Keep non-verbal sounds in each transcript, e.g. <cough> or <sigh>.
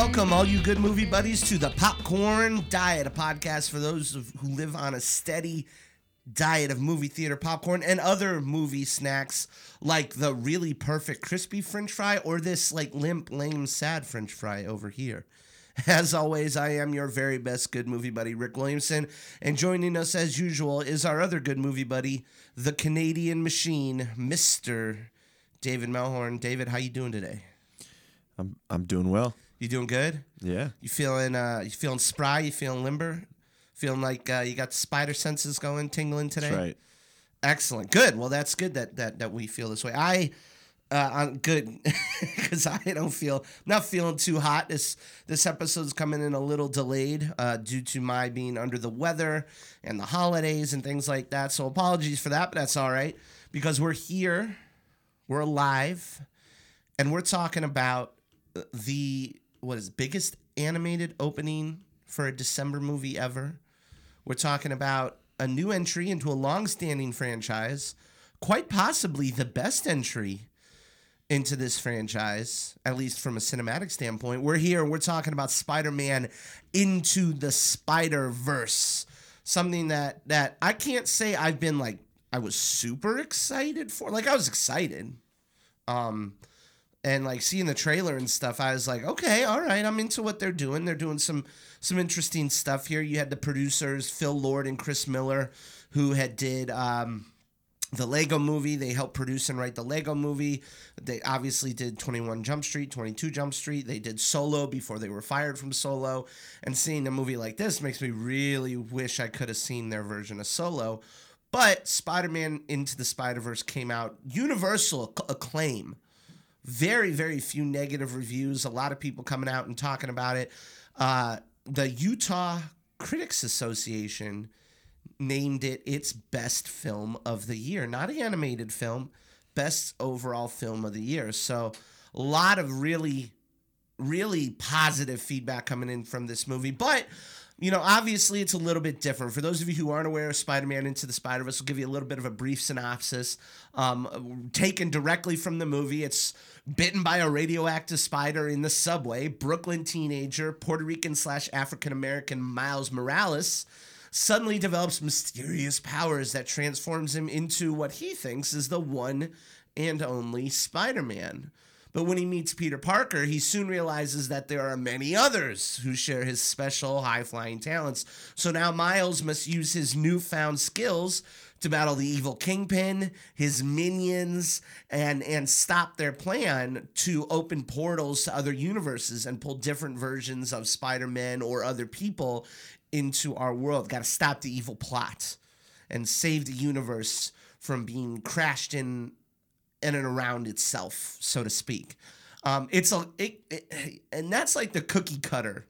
Welcome, all you good movie buddies, to the Popcorn Diet, a podcast for those who live on a steady diet of movie theater popcorn and other movie snacks like the really perfect crispy french fry or this like limp, lame, sad french fry over here. <laughs> As always, I am your very best good movie buddy, Rick Williamson, and joining us as usual is our other good movie buddy, the Canadian machine, Mr. David Melhorn. David, how you doing today? I'm I'm doing well. You doing good? Yeah. You feeling uh you feeling spry? You feeling limber? Feeling like uh, you got spider senses going, tingling today? That's right. Excellent. Good. Well, that's good that that that we feel this way. I uh I'm good <laughs> because I don't feel not feeling too hot. This this episode's coming in a little delayed uh due to my being under the weather and the holidays and things like that. So apologies for that, but that's all right because we're here, we're alive, and we're talking about the what is biggest animated opening for a December movie ever. We're talking about a new entry into a long-standing franchise, quite possibly the best entry into this franchise, at least from a cinematic standpoint. We're here, we're talking about Spider-Man into the Spider-Verse. Something that that I can't say I've been like I was super excited for. Like I was excited. Um and like seeing the trailer and stuff, I was like, okay, all right, I'm into what they're doing. They're doing some some interesting stuff here. You had the producers Phil Lord and Chris Miller, who had did um, the Lego Movie. They helped produce and write the Lego Movie. They obviously did 21 Jump Street, 22 Jump Street. They did Solo before they were fired from Solo. And seeing a movie like this makes me really wish I could have seen their version of Solo. But Spider Man Into the Spider Verse came out universal acclaim very very few negative reviews a lot of people coming out and talking about it. Uh, the utah critics association named it its best film of the year. Not an animated film best overall film of the year. So a lot of really really positive feedback coming in from this movie. But you know, obviously it's a little bit different. For those of you who aren't aware of Spider Man Into the Spider Verse, we'll give you a little bit of a brief synopsis. Um, taken directly from the movie, it's bitten by a radioactive spider in the subway. Brooklyn teenager, Puerto Rican slash African American Miles Morales suddenly develops mysterious powers that transforms him into what he thinks is the one and only Spider Man. But when he meets Peter Parker, he soon realizes that there are many others who share his special high flying talents. So now Miles must use his newfound skills to battle the evil Kingpin, his minions, and and stop their plan to open portals to other universes and pull different versions of Spider-Man or other people into our world. Got to stop the evil plot and save the universe from being crashed in in and around itself, so to speak. Um, it's a it, it, and that's like the cookie cutter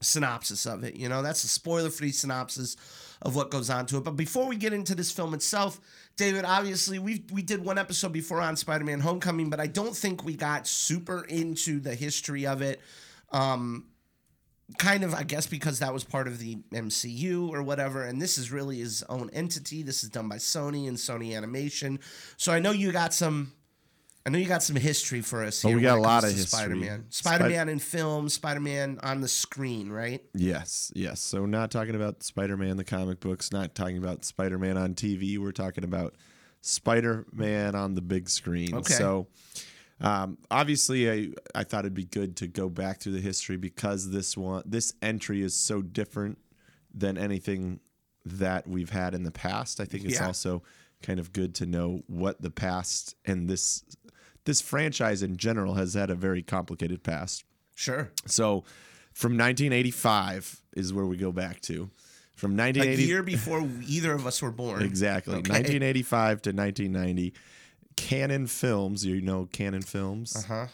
synopsis of it. You know, that's a spoiler free synopsis of what goes on to it. But before we get into this film itself, David, obviously we we did one episode before on Spider Man Homecoming, but I don't think we got super into the history of it. Um, kind of, I guess, because that was part of the MCU or whatever, and this is really his own entity. This is done by Sony and Sony Animation. So I know you got some. I know you got some history for us. Oh, we got a lot of history. Spider-Man, Spider-Man in film, Spider-Man on the screen, right? Yes, yes. So not talking about Spider-Man the comic books, not talking about Spider-Man on TV. We're talking about Spider-Man on the big screen. Okay. So um, obviously, I I thought it'd be good to go back through the history because this one this entry is so different than anything that we've had in the past. I think it's Yeah. also kind of good to know what the past and this this franchise in general has had a very complicated past. Sure. So from 1985 is where we go back to. From A 1980 year before either of us were born. exactly Okay. 1985 to 1990 Canon Films, you know Canon Films. Uh-huh.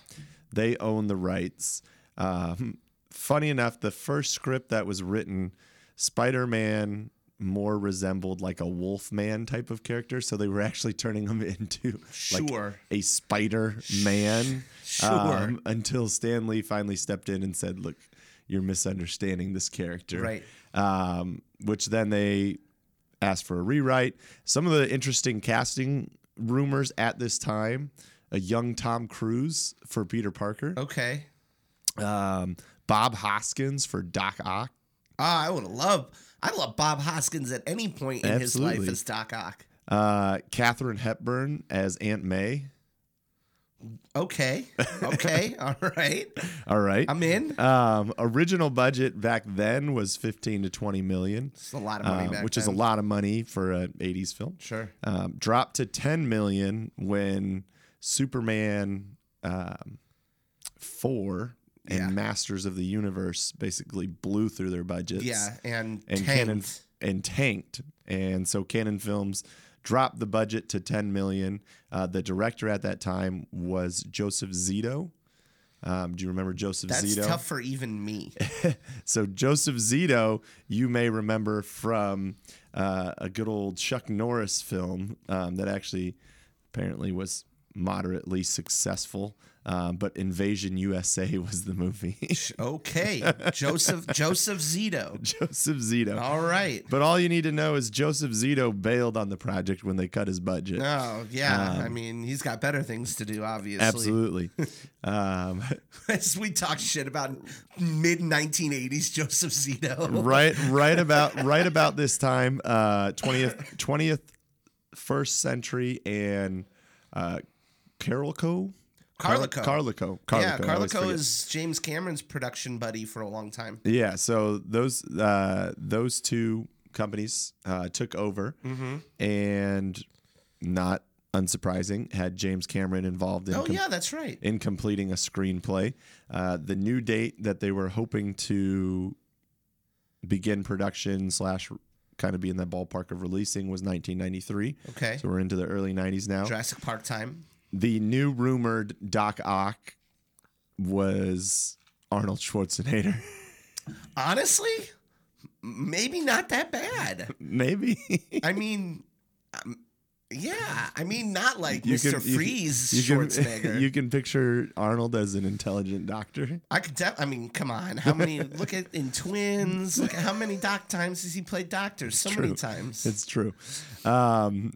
They own the rights. Um, funny enough, the first script that was written, Spider-Man more resembled like a Wolfman type of character, so they were actually turning him <laughs> into like Sure. a Spider Man. Sure. until Stan Lee finally stepped in and said, "Look, you're misunderstanding this character." Right. Um, which then they asked for a rewrite. Some of the interesting casting rumors at this time: a young Tom Cruise for Peter Parker. Okay. Um, Bob Hoskins for Doc Ock. Ah, I would love. I love Bob Hoskins at any point in his life as Doc Ock. Uh, Katharine Hepburn as Aunt May. Okay, okay, <laughs> all right. All right. I'm in. Um, original budget back then was 15 to 20 million, It's a lot of money back which is a lot of money for an 80s film. Sure. Um, dropped to 10 million when Superman um, 4 and Yeah. Masters of the Universe basically blew through their budgets. Yeah, and, and tanked. Canon and tanked, and so Canon Films dropped the budget to 10 million. Uh, the director at that time was Joseph Zito. Um, do you remember Joseph That's Zito? That's tough for even me. <laughs> So Joseph Zito, you may remember from uh, a good old Chuck Norris film um, that actually apparently was moderately successful. Um, but Invasion USA <laughs> was the movie. Okay, <laughs> Joseph Joseph Zito. Joseph Zito. All right. But all you need to know is Joseph Zito bailed on the project when they cut his budget. Oh yeah, I mean he's got better things to do, obviously. Absolutely. <laughs> um, As we talk shit about mid 1980s Joseph Zito. right, right about right about this time, uh, twentieth twentieth first century and uh, Carolco. Carolco. Carolco. yeah, Carolco. I always Carolco forget. is James Cameron's production buddy for a long time. Yeah, so those uh, those two companies uh, took over, Mm-hmm. and not unsurprising, had James Cameron involved in Oh com- yeah, that's right. in completing a screenplay. Uh, the new date that they were hoping to begin production slash kind of be in the ballpark of releasing was 1993. Okay. So we're into the early 90s now. Jurassic Park time. The new rumored Doc Ock was Arnold Schwarzenegger. <laughs> Honestly, maybe not that bad. <laughs> Maybe. I mean, um, yeah. I mean, not like You Mr. can- you can- Freeze you can, Schwarzenegger. <laughs> you can picture Arnold as an intelligent doctor. I could. Def- I mean, come on. How many? look at in Twins. Look at how many doc times has he played doctors? So many times. It's true. Um,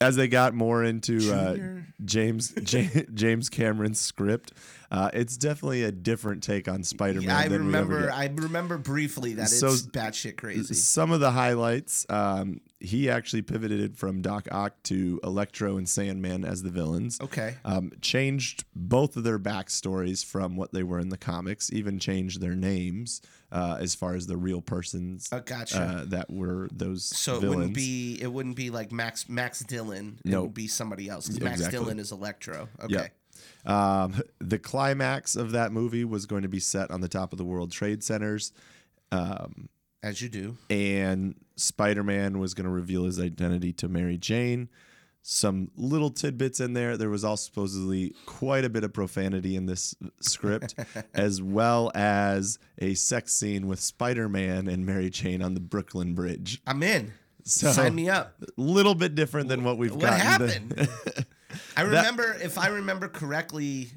as they got more into uh, James <laughs> Ja- James Cameron's script, uh, it's definitely a different take on Spider-Man. Yeah, I than we ever remember. I remember briefly that So- it's batshit crazy. Some of the highlights, um, he actually pivoted from Doc Ock to Electro and Sandman as the villains. Okay. Um, changed both of their backstories from what they were in the comics, even changed their names uh, as far as the real persons Oh, gotcha. uh, that were those so it wouldn't be. It wouldn't be like Max Max Dillon. It No. would be somebody else. 'cause Max Exactly. Dillon is Electro. Okay. Yep. Um, the climax of that movie was going to be set on the top of the World Trade Centers, As you do. and Spider Man was going to reveal his identity to Mary Jane. Some little tidbits in there. There was also supposedly quite a bit of profanity in this script, <laughs> as well as a sex scene with Spider Man and Mary Jane on the Brooklyn Bridge. I'm in. So, Sign me up. A little bit different than what we've got. What the- happened? <laughs> I remember, if I remember correctly,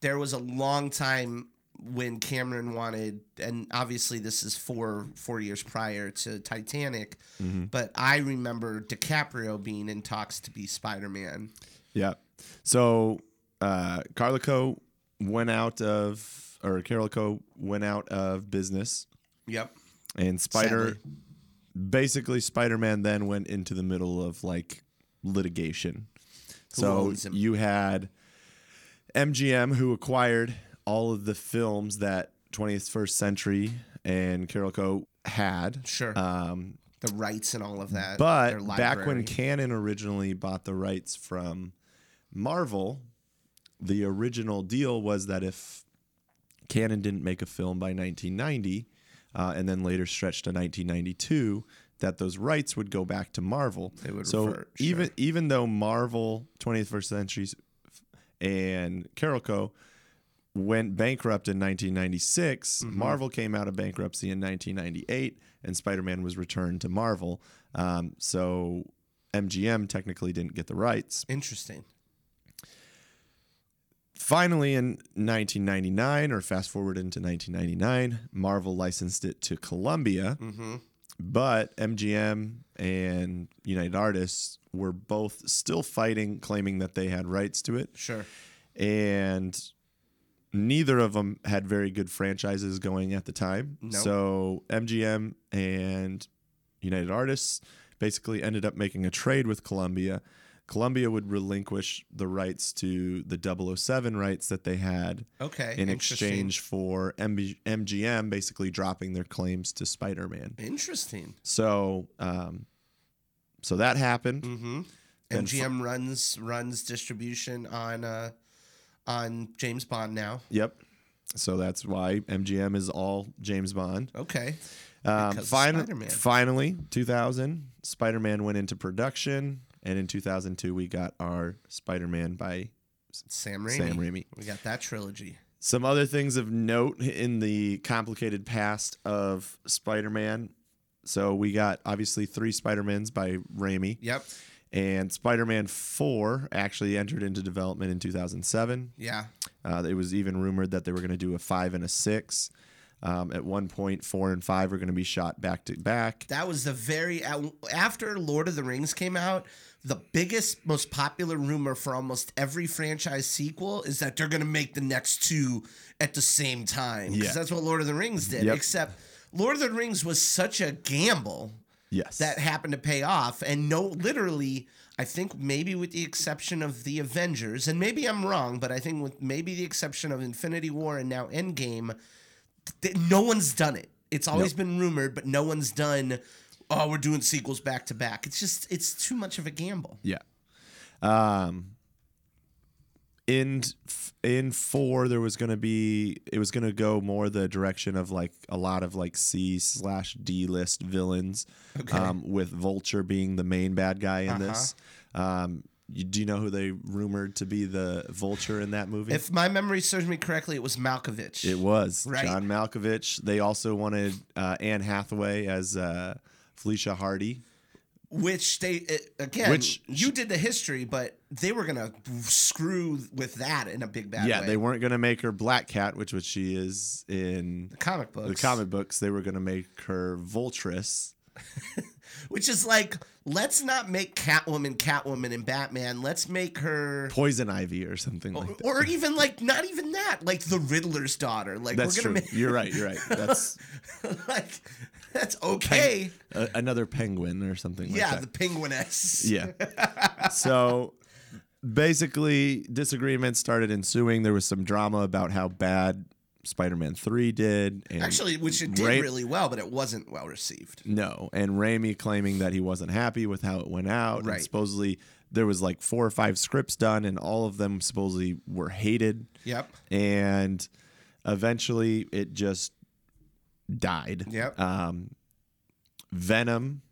there was a long time when Cameron wanted, and obviously this is four four years prior to Titanic, Mm-hmm. but I remember DiCaprio being in talks to be Spider Man. Yeah. So uh, Carolco went out of, or Carolco went out of business, Yep. and Spider, Sadly. basically Spider Man then went into the middle of like litigation. Who so you had MGM who acquired all of the films that 20th First Century and Carolco had. Sure. Um, the rights and all of that. but back when. Canon originally bought the rights from Marvel, the original deal was that if Canon didn't make a film by 1990, uh, and then later stretched to 1992, that those rights would go back to Marvel. They would so revert, even sure. even though Marvel 20th First Centuries and Carolco went bankrupt in 1996. Mm-hmm. Marvel came out of bankruptcy in 1998, and Spider-Man was returned to Marvel. Um, so MGM technically didn't get the rights. Interesting. Finally, in 1999, or fast forward into 1999, Marvel licensed it to Columbia, Mm-hmm. but MGM and United Artists were both still fighting, claiming that they had rights to it. Sure. And neither of them had very good franchises going at the time. Nope. So MGM and United Artists basically ended up making a trade with Columbia. Columbia would relinquish the rights to the 007 rights that they had Okay. in exchange for MB- MGM basically dropping their claims to Spider-Man. Interesting. So, um, so that happened. Mm-hmm. MGM runs runs distribution on uh on James Bond now. Yep. So that's why MGM is all James Bond. Okay. Um, fin- Spider-Man. Finally, 2000, Spider Man went into production. And in 2002, we got our Spider Man by Sam Raimi. Sam Raimi. We got that trilogy. Some other things of note in the complicated past of Spider Man. So we got obviously three Spider Mans by Raimi. Yep. And Spider Man 4 actually entered into development in 2007. Yeah. Uh, it was even rumored that they were going to do a five and a six. Um, at one point, four and five were going to be shot back to back. That was the very after Lord of the Rings came out. The biggest, most popular rumor for almost every franchise sequel is that they're going to make the next two at the same time. Because Yeah. that's what Lord of the Rings did. Yep. Except Lord of the Rings was such a gamble Yes. that happened to pay off. And no, literally, I think maybe with the exception of the Avengers, and maybe I'm wrong, but I think with maybe the exception of Infinity War and now Endgame, th- no one's done it. It's always been rumored, but no one's done. Oh, we're doing sequels back to back. It's just it's too much of a gamble. yeah. Um, in in four, there was going to be it was going to go more the direction of like a lot of like C slash D list villains. Okay. Um, with Vulture being the main bad guy in this. Um, you, do you know who they rumored to be the Vulture in that movie? If my memory serves me correctly, it was Malkovich. It was Right. John Malkovich. They also wanted uh, Anne Hathaway as uh, Felicia Hardy. which they again, Which- you did the history, but they were gonna screw with that in a big bad yeah, way. they weren't going to make her Black Cat, which what she is in the comic books. the comic books. They were going to make her Vultress. <laughs> which is like let's not make Catwoman Catwoman in Batman. Let's make her. Poison Ivy or something like that. Or even like not even that, like the Riddler's daughter. Like That's we're true. gonna You're right. You're right. That's <laughs> like that's okay. a, another penguin or something like that. yeah, that. the penguiness. Yeah. <laughs> so basically, disagreements started ensuing. There was some drama about how bad Spider-Man Three did. And Actually, which it did Ra- really well, but it wasn't well received. No, and Raimi claiming that he wasn't happy with how it went out. Right. And supposedly there was like four or five scripts done, and all of them supposedly were hated. Yep. And eventually, it just died. Yep. Um, Venom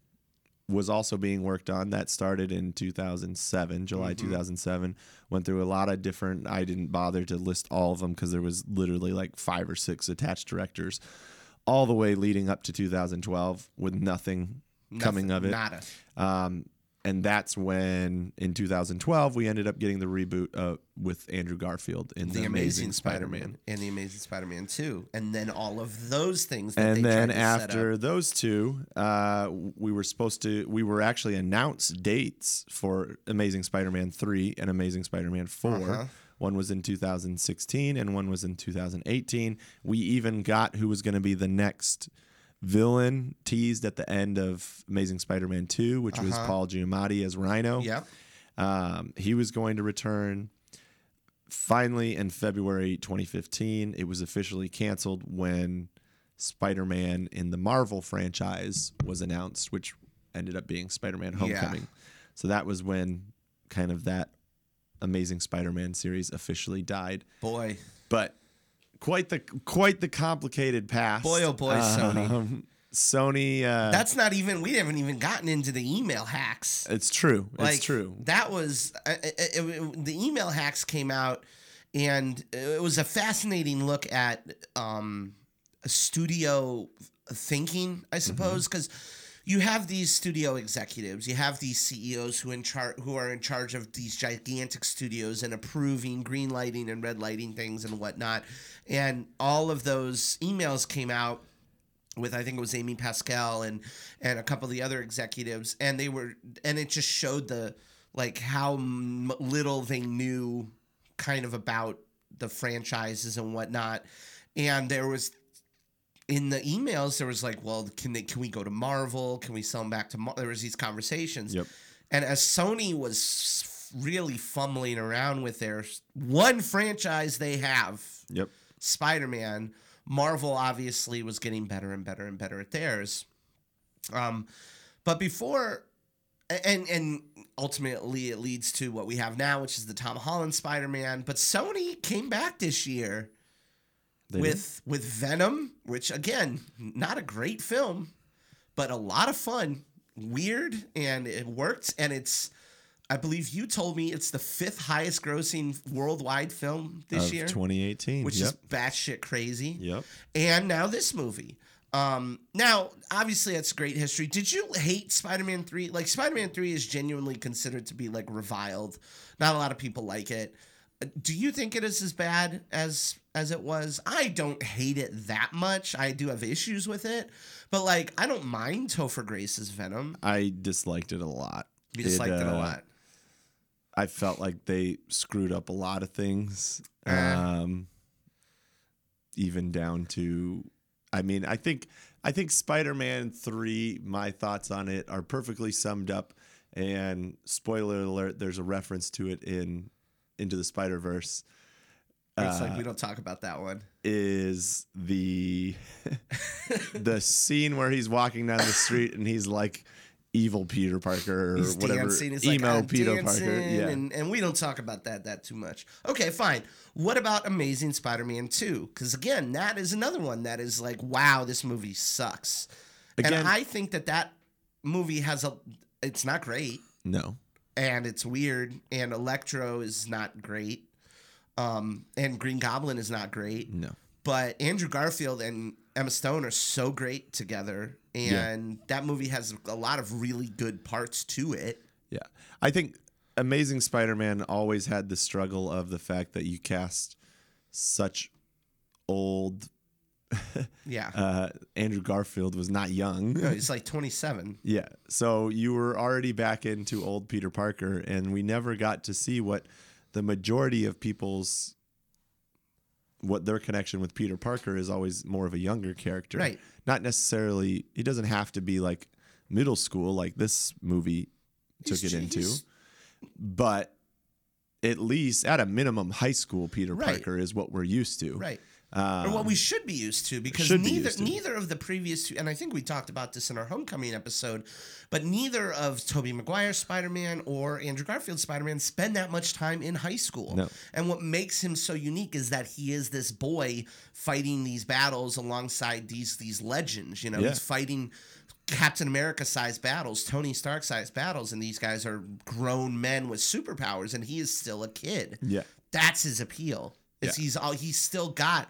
was also being worked on. That started in 2007, July Mm-hmm. 2007. Went through a lot of different. I didn't bother to list all of them because there was literally like five or six attached directors, all the way leading up to 2012 with nothing, coming of it. Nada. Um, and that's when in 2012 we ended up getting the reboot uh, with Andrew Garfield in The, the, Amazing, Spider-Man. and the Amazing Spider-Man 2, and then all of those things. That and they then tried to set after those two, uh, we were supposed to, we were actually announced dates for Amazing Spider-Man three and Amazing Spider-Man 4 Uh-huh. One was in 2016 and one was in 2018. We even got who was going to be the next villain teased at the end of Amazing Spider-Man two, which was Uh-huh. Paul Giamatti as Rhino. Yep. Um, he was going to return. Finally, in February 2015, it was officially canceled when Spider Man in the Marvel franchise was announced, which ended up being Spider Man Homecoming. So that was when kind of that Amazing Spider Man series officially died. Boy, But quite the quite the complicated past. Boy, oh boy, Sony. Um, <laughs> Sony. Uh, that's not even. We haven't even gotten into the email hacks. it's true. Like it's true. That was uh, it, it- it- the email hacks came out, and it was a fascinating look at um, studio thinking, I suppose, because you have these studio executives, you have these CEOs who in char- who are in charge of these gigantic studios and approving green lighting and red lighting things and whatnot, and all of those emails came out with I think it was Amy Pascal and and a couple of the other executives, and they were and it just showed the like how m- little they knew kind of about the franchises and whatnot. And there was in the emails there was like, well, can they can we go to Marvel? Can we sell them back to Mar-? there was these conversations. Yep. And as Sony was really fumbling around with their one franchise they have, Yep. Spider-Man, Marvel obviously was getting better and better and better at theirs. Um, but before, and and ultimately it leads to what we have now, which is the Tom Holland Spider-Man. But Sony came back this year They did. with with Venom, which again, not a great film, but a lot of fun, weird, and it worked. And it's, I believe you told me it's the fifth highest grossing worldwide film this of year, 2018. which yep. is batshit crazy. Yep. And now this movie. Um, now, obviously, that's great history. Did you hate Spider Man 3? Like, Spider Man 3 is genuinely considered to be like reviled. Not a lot of people like it. Do you think it is as bad as as it was? I don't hate it that much. I do have issues with it, but like I don't mind Topher Grace's Venom. I disliked it a lot. You disliked it, a uh, lot. I felt like they screwed up a lot of things. Uh. Um, even down to, I mean, I think I think Spider-Man three. My thoughts on it are perfectly summed up. And spoiler alert: there's a reference to it in Into the Spider Verse. It's like uh, we don't talk about that one. Is the <laughs> the scene where he's walking down the street and he's like evil Peter Parker or He's whatever dancing. He's emo like, Peter Parker. Yeah, and, and we don't talk about that that too much. Okay, fine. What about Amazing Spider-Man 2? Because again, that is another one that is like, wow, this movie sucks. Again- and I think that that movie has a, it's not great, no, and it's weird, and Electro is not great, um, and Green Goblin is not great no. but Andrew Garfield and Emma Stone are so great together, and that movie has a lot of really good parts to it. Yeah. I think Amazing Spider Man always had the struggle of the fact that you cast such old. <laughs> Yeah, Uh, Andrew Garfield was not young. no, <laughs> he's like 27. Yeah. So you were already back into old Peter Parker, and we never got to see what the majority of people's. What their connection with Peter Parker is always more of a younger character. Right. Not necessarily, he doesn't have to be like middle school like this movie took He's- it into but at least at a minimum high school peter Right. parker is what we're used to Right. Um, or what we should be used to because should be neither neither of the previous two and I think we talked about this in our homecoming episode, but neither of Tobey Maguire's Spider-Man or Andrew Garfield's Spider-Man spend that much time in high school. No. And what makes him so unique is that he is this boy fighting these battles alongside these these legends, you know. Yeah. He's fighting Captain America sized battles, Tony Stark sized battles, and these guys are grown men with superpowers, and he is still a kid yeah that's his appeal. Is Yeah. he's all he's still got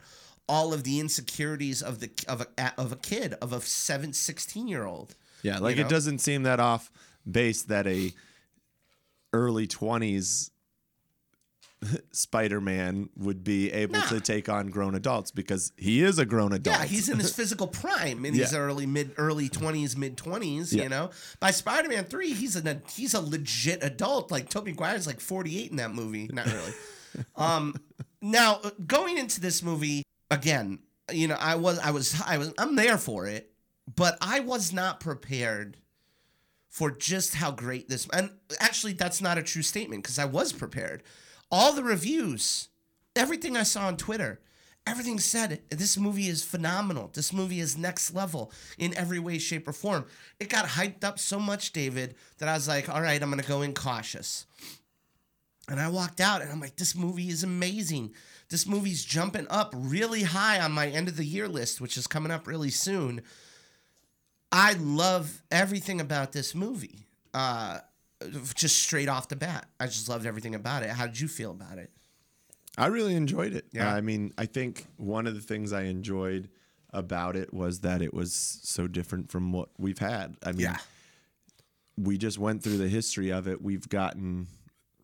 all of the insecurities of the of a of a kid of a 7 16 year old. yeah like know? it doesn't seem that off base that a early 20s <laughs> spider-man would be able Nah. to take on grown adults because he is a grown adult Yeah, he's in his <laughs> physical prime in his early mid early 20s mid 20s, Yeah. you know. By Spider-Man 3, he's a he's a legit adult. Like Tobey Maguire's like 48 in that movie. Not really. <laughs> um now uh, going into this movie again, you know, I was I was I was I'm there for it, but I was not prepared for just how great this and actually that's not a true statement because I was prepared. All the reviews, everything I saw on Twitter, everything said this movie is phenomenal. This movie is next level in every way, shape, or form. It got hyped up so much, David, that I was like, all right, I'm gonna go in cautious. And I walked out and I'm like, this movie is amazing. This movie's jumping up really high on my end of the year list, which is coming up really soon. I love everything about this movie. Uh, just straight off the bat. I just loved everything about it. How did you feel about it? I really enjoyed it. Yeah. I mean, I think one of the things I enjoyed about it was that it was so different from what we've had. I mean, we just went through the history of it. We've gotten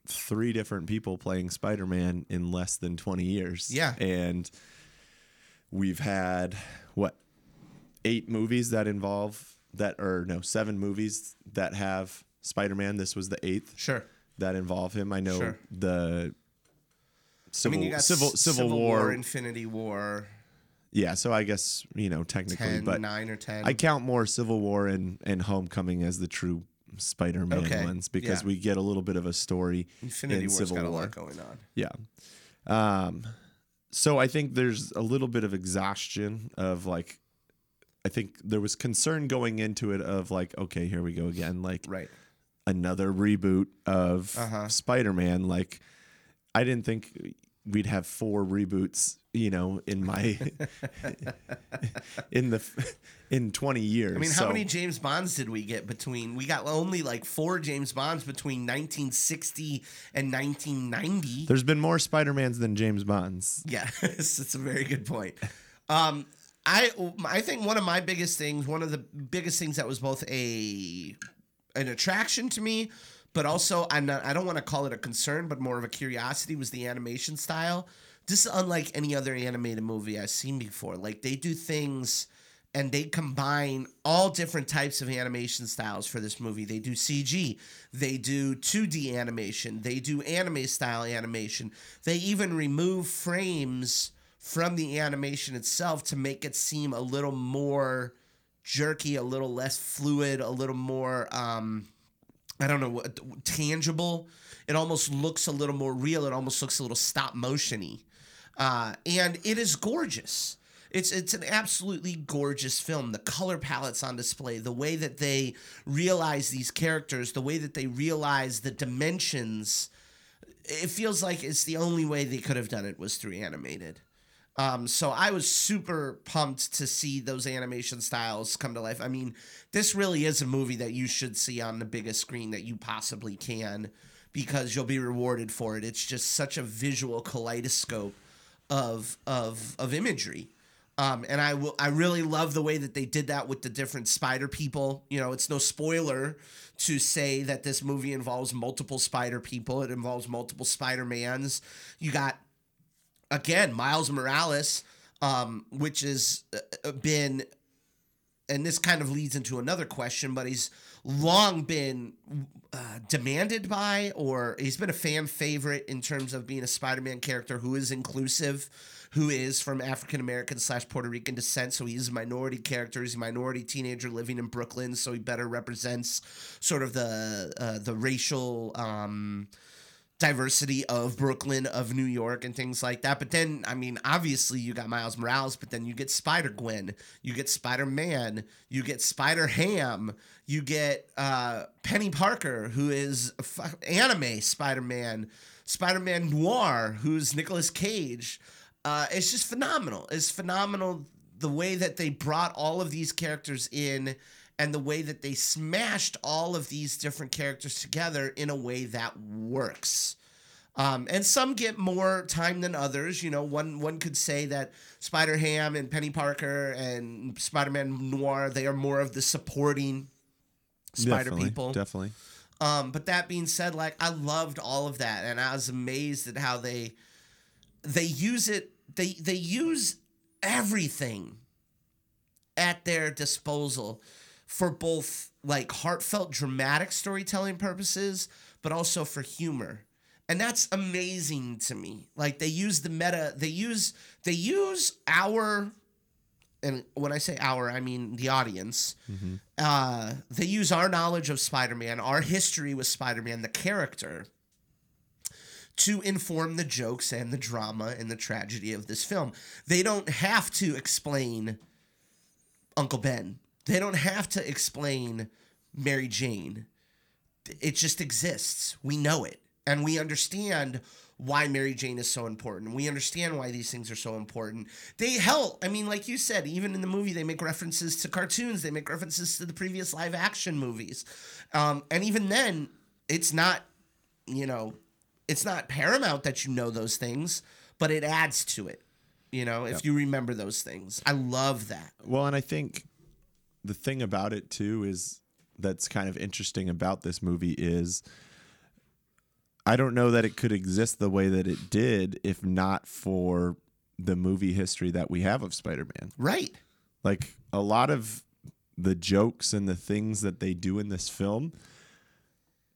three different people playing Spider Man in less than 20 years. Yeah. And we've had, what, eight movies that involve that, or no, seven movies that have Spider Man. This was the eighth Sure. that involve him. I know Sure. the Civil I mean, you got Civil S- Civil, War. Infinity War, yeah, so I guess you know technically, 10, but 9 or 10. I count more Civil War and and Homecoming as the true Spider-Man Okay, ones because yeah. we get a little bit of a story Infinity in War's Civil got a War. lot going on. Yeah. Um, so I think there's a little bit of exhaustion of like, I think there was concern going into it of like, okay, here we go again, like Right. another reboot of Uh-huh. Spider-Man. Like, I didn't think we'd have four reboots, you know, in my <laughs> in the in 20 years. I mean, how So- many James Bonds did we get between? We got only like four James Bonds between 1960 and 1990. There's been more Spider-Mans than James Bonds. Yeah, <laughs> it's a very good point. Um, I I think one of my biggest things, one of the biggest things that was both a an attraction to me, but also I'm not I don't want to call it a concern, but more of a curiosity was the animation style. This is unlike any other animated movie I've seen before. Like they do things and they combine all different types of animation styles for this movie. They do CG, they do 2D animation, they do anime style animation. They even remove frames from the animation itself to make it seem a little more jerky, a little less fluid, a little more um I don't know tangible. It almost looks a little more real. It almost looks a little stop motiony, uh, and it is gorgeous. It's it's an absolutely gorgeous film. The color palettes on display, the way that they realize these characters, the way that they realize the dimensions. It feels like it's the only way they could have done it was through animated. Um, so I was super pumped to see those animation styles come to life. I mean, this really is a movie that you should see on the biggest screen that you possibly can because you'll be rewarded for it. It's just such a visual kaleidoscope of of of imagery. Um, and I will I really love the way that they did that with the different spider people. You know, it's no spoiler to say that this movie involves multiple spider people. It involves multiple Spider-Mans. You got again Miles Morales, um, which has uh, been, and this kind of leads into another question, but he's long been uh, demanded by, or he's been a fan favorite in terms of being a Spider-Man character who is inclusive, who is from African American slash Puerto Rican descent. So he's a minority character. He's a minority teenager living in Brooklyn, so he better represents sort of the uh, the racial. Um, diversity of Brooklyn, of New York, and things like that. But then, I mean, obviously, you got Miles Morales, but then you get Spider Gwen, you get Spider Man, you get Spider Ham, you get uh, Penny Parker, who is anime Spider Man, Spider Man Noir, who's Nicolas Cage. Uh, it's just phenomenal. It's phenomenal the way that they brought all of these characters in and the way that they smashed all of these different characters together in a way that works. Um, and some get more time than others. You know, one one could say that Spider Ham and Penny Parker and Spider Man Noir they are more of the supporting Spider definitely, people. Definitely. Um, but that being said, like I loved all of that, and I was amazed at how they they use it. They they use everything at their disposal for both like heartfelt dramatic storytelling purposes, but also for humor. And that's amazing to me. Like they use the meta, they use they use our and when I say our, I mean the audience. Uh, they use our knowledge of Spider-Man, our history with Spider-Man, the character, to inform the jokes and the drama and the tragedy of this film. They don't have to explain Uncle Ben. They don't have to explain Mary Jane. It just exists. We know it. And we understand why Mary Jane is so important. We understand why these things are so important. They help. I mean, like you said, even in the movie, they make references to cartoons, they make references to the previous live action movies. Um, and even then, it's not, you know, it's not paramount that you know those things, but it adds to it, you know, if you remember those things. I love that. Well, and I think the thing about it too is that's kind of interesting about this movie is I don't know that it could exist the way that it did if not for the movie history that we have of Spider-Man. Right. Like a lot of the jokes and the things that they do in this film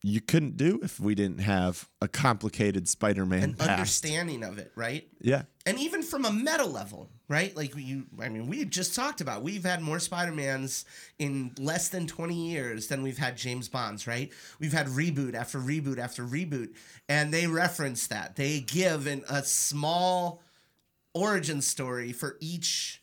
you couldn't do if we didn't have a complicated Spider-Man An past. understanding of it, right? Yeah. and even from a meta level, right? Like you, I mean, we just talked about we've had more Spider Mans in less than twenty years than we've had James Bonds, right? We've had reboot after reboot after reboot, and they reference that they give an, a small origin story for each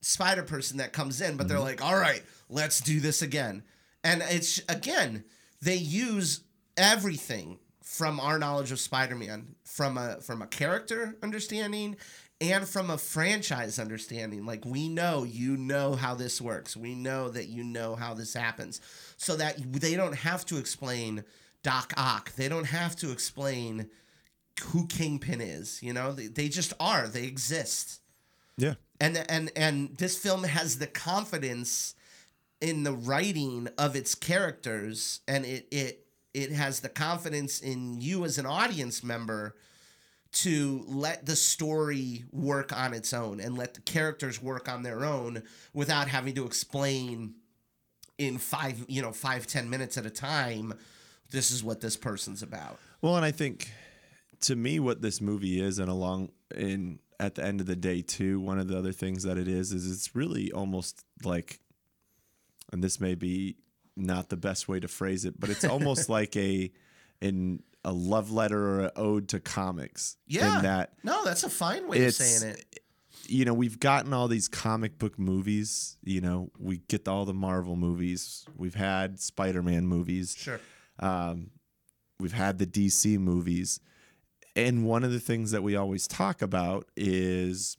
Spider person that comes in, but they're mm-hmm. like, all right, let's do this again, and it's again they use everything from our knowledge of Spider-Man from a from a character understanding and from a franchise understanding. Like we know you know how this works. We know that you know how this happens. So that they don't have to explain Doc Ock. They don't have to explain who Kingpin is you know? They, they just are. They exist. Yeah. and and and this film has the confidence in the writing of its characters and it it it has the confidence in you as an audience member to let the story work on its own and let the characters work on their own without having to explain in five you know five ten minutes at a time this is what this person's about. Well, and I think to me what this movie is and along in at the end of the day too, one of the other things that it is is it's really almost like and this may be not the best way to phrase it, but it's almost <laughs> like a in a love letter or an ode to comics. yeah In that no that's a fine way of saying it you know we've gotten all these comic book movies you know we get all the marvel movies we've had spider-man movies sure um, we've had the dc movies and one of the things that we always talk about is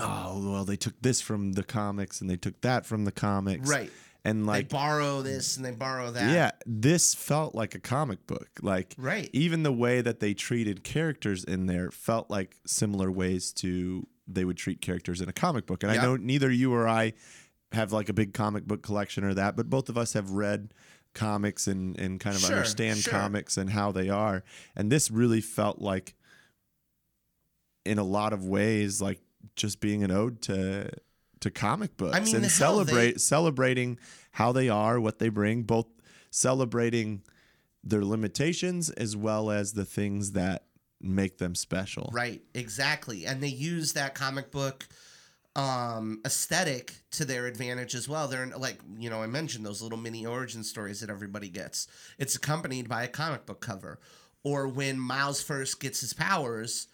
oh well they took this from the comics and they took that from the comics right and like they borrow this and they borrow that yeah this felt like a comic book like right even the way that they treated characters in there felt like similar ways to they would treat characters in a comic book. And Yeah. I know neither you or I have like a big comic book collection or that, but both of us have read comics and, and kind of Sure, understand sure. comics and how they are. And this really felt like in a lot of ways like just being an ode to to comic books mean, and celebrate they- celebrating how they are, what they bring, both celebrating their limitations as well as the things that make them special. Right, exactly. And they use that comic book um aesthetic to their advantage as well. They're like, you know, I mentioned those little mini origin stories that everybody gets. It's accompanied by a comic book cover. Or when Miles first gets his powers,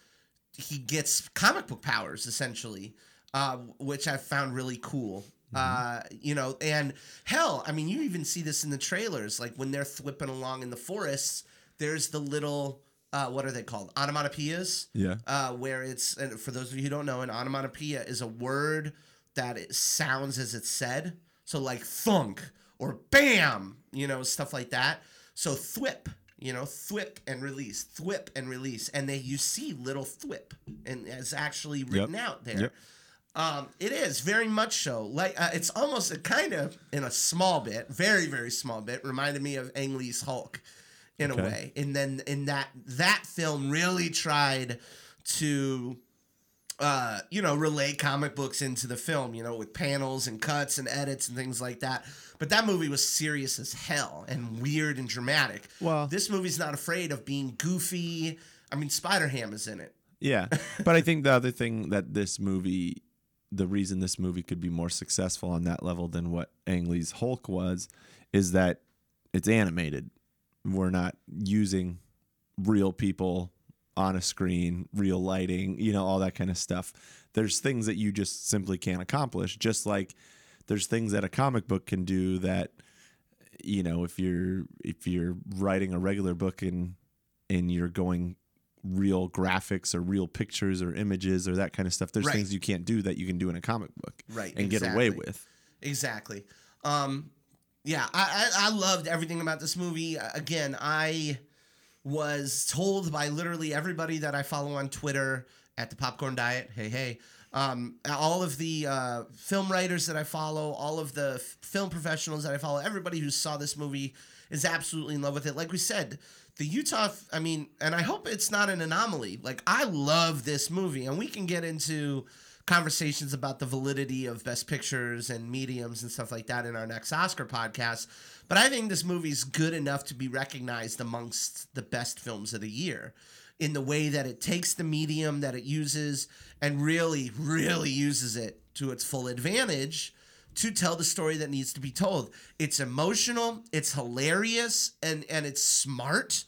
he gets comic book powers essentially, uh, which I found really cool. Uh, you know, and hell, I mean, you even see this in the trailers, like when they're thwipping along in the forests. There's the little, uh, what are they called? Onomatopoeias Yeah. uh, where it's and for those of you who don't know, an onomatopoeia is a word that it sounds as it's said. So like thunk or bam, you know, stuff like that. So thwip, you know, thwip and release, thwip and release, and they you see little thwip, and it's actually written out there. Yep. Um, it is very much so. Like uh, it's almost a kind of in a small bit, very very small bit, reminded me of Ang Lee's Hulk, in Okay. a way. And then in that that film really tried to, uh, you know, relay comic books into the film. You know, with panels and cuts and edits and things like that. But that movie was serious as hell and weird and dramatic. Well- this movie's not afraid of being goofy. I mean, Spider Ham is in it. Yeah. <laughs> but I think the other thing that this movie, the reason this movie could be more successful on that level than what Ang Lee's Hulk was, is that it's animated. We're not using real people on a screen, real lighting, you know, all that kind of stuff. There's things that you just simply can't accomplish, just like there's things that a comic book can do that you know, if you're if you're writing a regular book and and you're going real graphics or real pictures or images or that kind of stuff. There's Right. things you can't do that you can do in a comic book Right, and get away with. Exactly. Um, yeah, I, I I loved everything about this movie. Again, I was told by literally everybody that I follow on Twitter at the Popcorn Diet. Hey, hey. Um, all of the uh, film writers that I follow, all of the f- film professionals that I follow, everybody who saw this movie is absolutely in love with it. Like we said, the Utah, I mean, and I hope it's not an anomaly. Like, I love this movie, and we can get into conversations about the validity of best pictures and mediums and stuff like that in our next Oscar podcast. But I think this movie's good enough to be recognized amongst the best films of the year in the way that it takes the medium that it uses and really, really uses it to its full advantage to tell the story that needs to be told. It's emotional, it's hilarious, and and it's smart.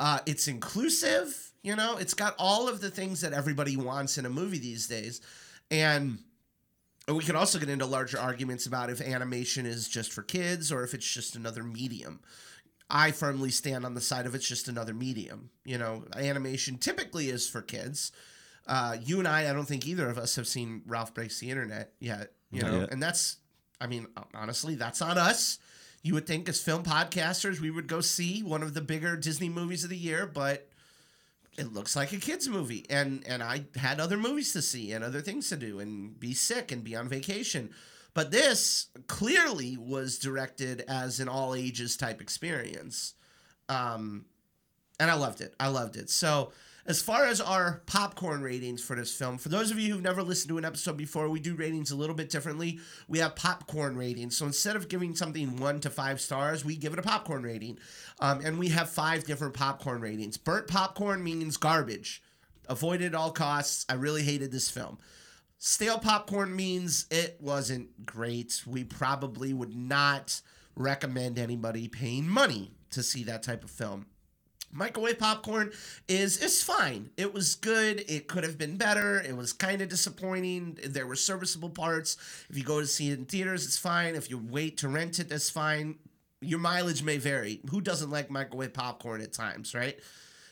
Uh, it's inclusive. You know, it's got all of the things that everybody wants in a movie these days, and. We could also get into larger arguments about if animation is just for kids or if it's just another medium. I firmly stand on the side of it's just another medium. You know, animation typically is for kids. Uh, you and I, I don't think either of us have seen Ralph Breaks the Internet yet. You know, yet. and that's, I mean, honestly, that's on us. You would think as film podcasters, we would go see one of the bigger Disney movies of the year, but it looks like a kids movie and and I had other movies to see and other things to do and be sick and be on vacation. But this clearly was directed as an all ages type experience. Um and I loved it. I loved it. So as far as our popcorn ratings for this film, for those of you who've never listened to an episode before, we do ratings a little bit differently. We have popcorn ratings. So instead of giving something one to five stars, we give it a popcorn rating. Um, and we have five different popcorn ratings. Burnt popcorn means garbage. Avoid it at all costs. I really hated this film. Stale popcorn means it wasn't great. We probably would not recommend anybody paying money to see that type of film. Microwave popcorn is is fine. It was good. It could have been better. It was kind of disappointing. There were serviceable parts. If you go to see it in theaters, it's fine. If you wait to rent it, that's fine. Your mileage may vary. Who doesn't like microwave popcorn at times, right?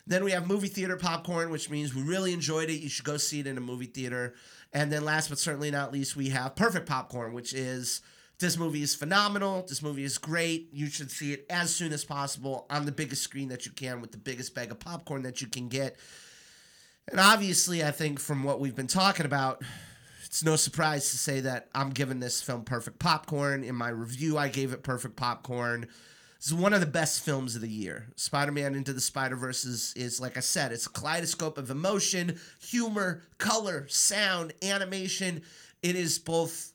Then we have movie theater popcorn, which means we really enjoyed it. You should go see it in a movie theater. And then last but certainly not least, we have perfect popcorn, which is this movie is phenomenal. This movie is great. You should see it as soon as possible on the biggest screen that you can with the biggest bag of popcorn that you can get. And obviously, I think from what we've been talking about, it's no surprise to say that I'm giving this film perfect popcorn. In my review, I gave it perfect popcorn. It's one of the best films of the year. Spider Man Into the Spider Verse is, is, like I said, it's a kaleidoscope of emotion, humor, color, sound, animation. It is both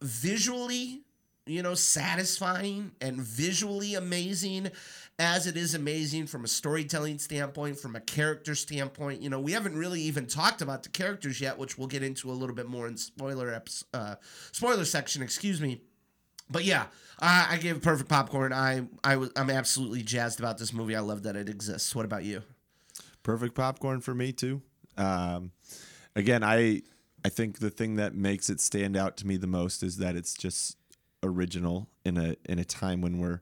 visually, you know, satisfying and visually amazing as it is amazing from a storytelling standpoint, from a character standpoint. You know, we haven't really even talked about the characters yet, which we'll get into a little bit more in spoiler eps- uh, spoiler section, excuse me. But yeah, I, I gave perfect popcorn. I I was I'm absolutely jazzed about this movie. I love that it exists. What about you? perfect popcorn for me too. Um, again, I I think the thing that makes it stand out to me the most is that it's just original in a in a time when we're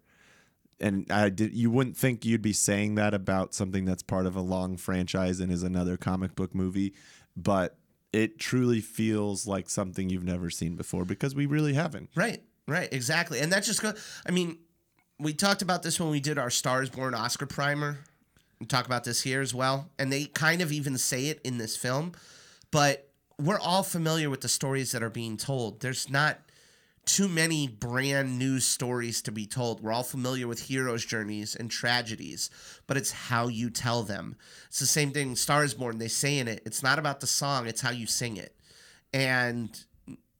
and I did you wouldn't think you'd be saying that about something that's part of a long franchise and is another comic book movie, but it truly feels like something you've never seen before because we really haven't. Right, right, exactly. And that just go. I mean, we talked about this when we did our Stars Born Oscar primer. We talk about this here as well, and they kind of even say it in this film. But we're all familiar with the stories that are being told. There's not too many brand new stories to be told. We're all familiar with heroes' journeys and tragedies, but it's how you tell them. It's the same thing. Stars Born. They say in it. It's not about the song. It's how you sing it, and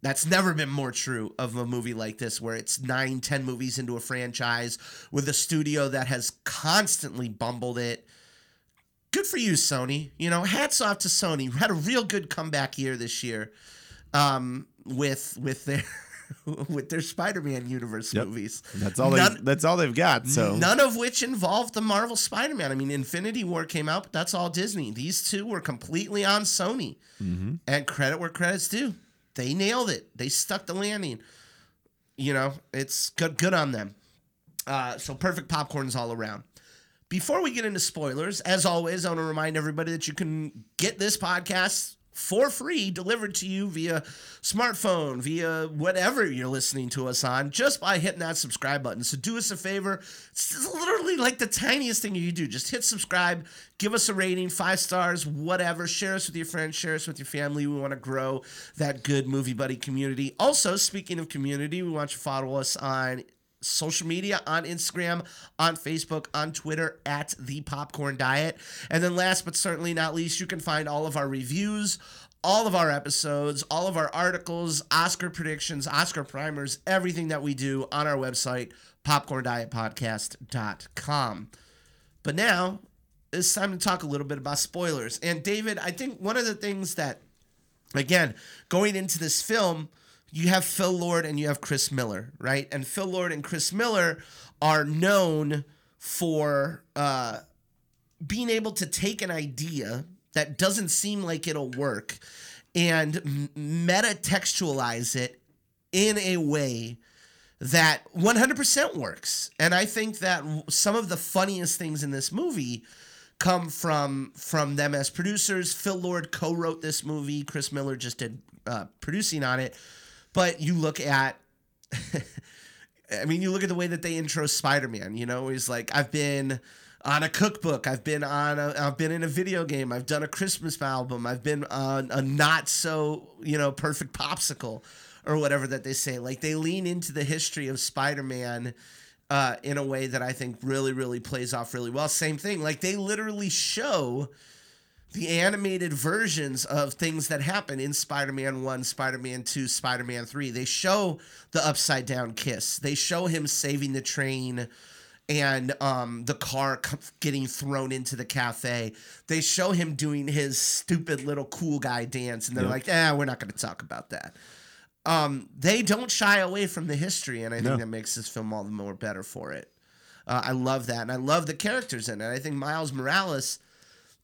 that's never been more true of a movie like this where it's nine ten movies into a franchise with a studio that has constantly bumbled it good for you sony you know hats off to sony had a real good comeback year this year um, with with their <laughs> <laughs> with their spider-man universe Yep. movies That's all None- they that's all they've got. So None of which involved the Marvel Spider Man. I mean, Infinity War came out, but that's all Disney. These two were completely on Sony. And credit where credit's due. They nailed it. They stuck the landing. You know, it's good, good on them. Uh, so perfect popcorns all around. Before we get into spoilers, as always, I want to remind everybody that you can get this podcast for free delivered to you via smartphone, via whatever you're listening to us on, just by hitting that subscribe button. So do us a favor. It's literally like the tiniest thing you do. Just hit subscribe, give us a rating, five stars, whatever. Share us with your friends, share us with your family. We want to grow that good movie buddy community. Also, speaking of community, we want you to follow us on social media on Instagram, on Facebook, on Twitter at the Popcorn Diet. And then last but certainly not least, you can find all of our reviews, all of our episodes, all of our articles, Oscar predictions, Oscar primers, everything that we do on our website, popcorndietpodcast.com. But now it's time to talk a little bit about spoilers. And David, I think one of the things that, again, going into this film, you have Phil Lord and you have Chris Miller, right? And Phil Lord and Chris Miller are known for uh, being able to take an idea that doesn't seem like it'll work and meta textualize it in a way that 100% works. And I think that some of the funniest things in this movie come from from them as producers. Phil Lord co-wrote this movie. Chris Miller just did uh, producing on it. But you look at <laughs> I mean, you look at the way that they intro Spider-Man, you know, he's like I've been on a cookbook. I've been on a, I've been in a video game. I've done a Christmas album. I've been on a not so, you know, perfect popsicle or whatever that they say. Like they lean into the history of Spider-Man uh, in a way that I think really, really plays off really well. Same thing. Like they literally show the animated versions of things that happen in Spider-Man 1, Spider-Man 2, Spider-Man 3. They show the upside down kiss. They show him saving the train and um, the car getting thrown into the cafe. They show him doing his stupid little cool guy dance, and they're yep. like, "Ah, we're not going to talk about that." Um, they don't shy away from the history, and I think no. that makes this film all the more better for it. Uh, I love that, and I love the characters in it. I think Miles Morales,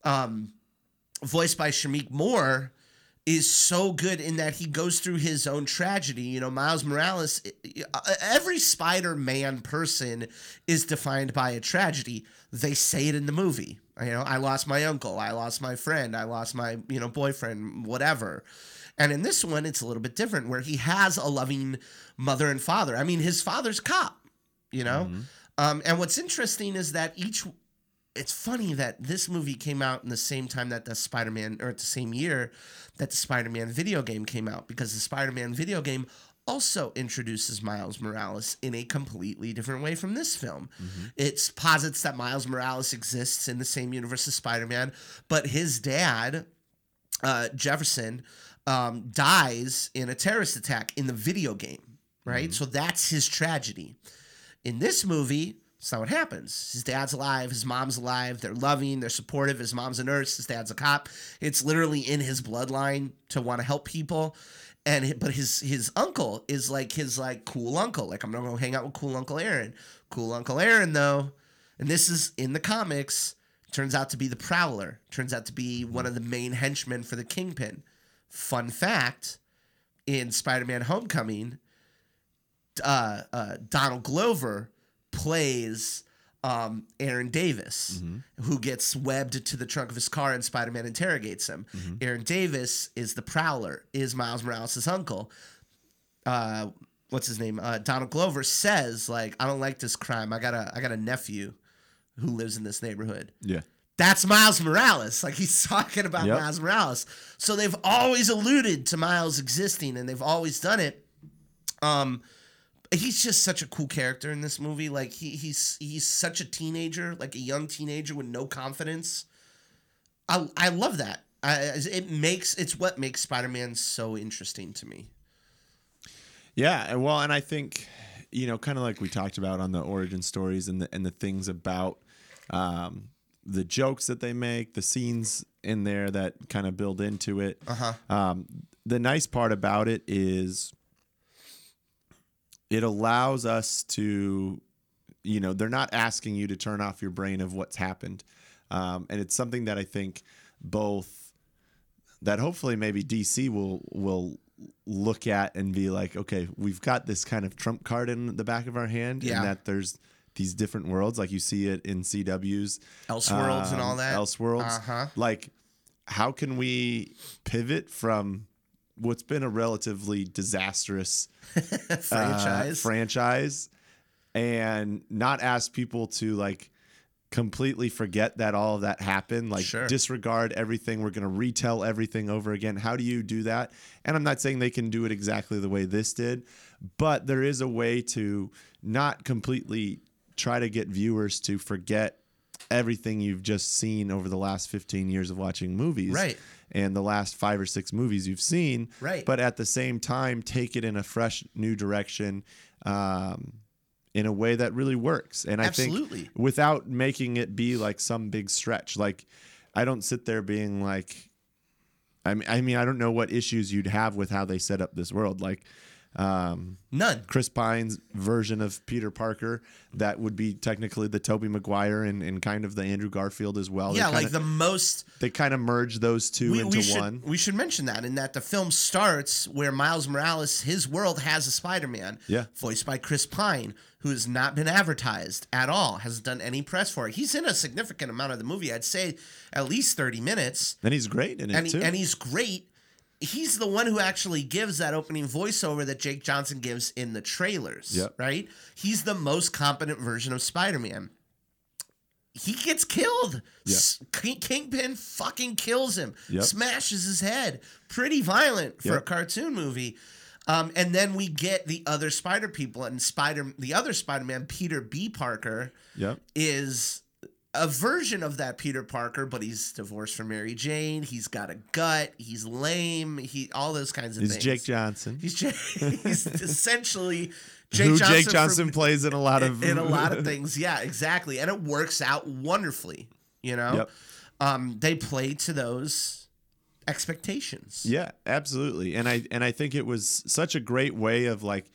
um, voiced by Shameik Moore, is so good in that he goes through his own tragedy. You know, Miles Morales, every Spider Man person is defined by a tragedy. They say it in the movie. You know, I lost my uncle, I lost my friend, I lost my, you know, boyfriend, whatever. And in this one, it's a little bit different where he has a loving mother and father. I mean, his father's cop, you know? Mm-hmm. Um, and what's interesting is that each it's funny that this movie came out in the same time that the Spider-Man or at the same year that the Spider-Man video game came out because the Spider-Man video game also introduces Miles Morales in a completely different way from this film. Mm-hmm. It posits that Miles Morales exists in the same universe as Spider-Man, but his dad, uh, Jefferson, um, dies in a terrorist attack in the video game, right? Mm-hmm. So that's his tragedy. In this movie, that's not what happens. His dad's alive, his mom's alive, they're loving, they're supportive. His mom's a nurse, his dad's a cop. It's literally in his bloodline to want to help people. And but his his uncle is like his like cool uncle. Like I'm gonna go hang out with cool Uncle Aaron. Cool Uncle Aaron though, and this is in the comics, turns out to be the Prowler. Turns out to be one of the main henchmen for the Kingpin. Fun fact: in Spider-Man: Homecoming, uh, uh, Donald Glover plays um, Aaron Davis, mm-hmm. who gets webbed to the trunk of his car and Spider Man interrogates him. Mm-hmm. Aaron Davis is the Prowler, is Miles Morales' uncle. Uh, what's his name? Uh, Donald Glover says, like, I don't like this crime. I got a I got a nephew who lives in this neighborhood. Yeah. That's Miles Morales. Like he's <laughs> talking about yep. Miles Morales. So they've always alluded to Miles existing and they've always done it. Um, he's just such a cool character in this movie. Like he he's he's such a teenager, like a young teenager with no confidence. I I love that. I, it makes it's what makes Spider-Man so interesting to me. Yeah, well, and I think you know, kind of like we talked about on the origin stories and the and the things about um, the jokes that they make, the scenes in there that kind of build into it. Uh-huh. Um, the nice part about it is it allows us to you know they're not asking you to turn off your brain of what's happened um, and it's something that i think both that hopefully maybe dc will will look at and be like okay we've got this kind of trump card in the back of our hand yeah. and that there's these different worlds like you see it in cw's elseworlds um, and all um, that elseworlds uh-huh. like how can we pivot from what's been a relatively disastrous <laughs> franchise uh, franchise and not ask people to like completely forget that all of that happened like sure. disregard everything we're going to retell everything over again how do you do that and i'm not saying they can do it exactly the way this did but there is a way to not completely try to get viewers to forget everything you've just seen over the last 15 years of watching movies. Right. And the last five or six movies you've seen. Right. But at the same time, take it in a fresh new direction. Um, in a way that really works. And I Absolutely. think without making it be like some big stretch. Like I don't sit there being like I mean, I mean I don't know what issues you'd have with how they set up this world. Like um, None. Chris Pine's version of Peter Parker that would be technically the Tobey Maguire and, and kind of the Andrew Garfield as well. Yeah, kinda, like the most they kind of merge those two we, into we should one. we should mention that in that the film starts where Miles Morales his world has a Spider-Man Yeah. voiced by Chris Pine who has not been advertised at all hasn't done any press for it he's in a significant amount of the movie I'd say at least 30 minutes And he's great in it and, too. and he's great he's the one who actually gives that opening voiceover that Jake Johnson gives in the trailers Yep. right he's the most competent version of Spider-Man he gets killed. King- Kingpin fucking kills him, Yep. smashes his head. Pretty violent for a cartoon movie. Um, and then we get the other Spider people, and Spider, the other Spider-Man, Peter B. Parker, yep. is a version of that Peter Parker, but he's divorced from Mary Jane. He's got a gut. He's lame. He all those kinds of He's things. Jake Johnson. He's Jake. <laughs> he's essentially Jake who Johnson Jake from- plays in a lot of in a lot of <laughs> things. Yeah, exactly. And it works out wonderfully, you know? Yep. Um, they play to those expectations. Yeah, absolutely. And I and I think it was such a great way of like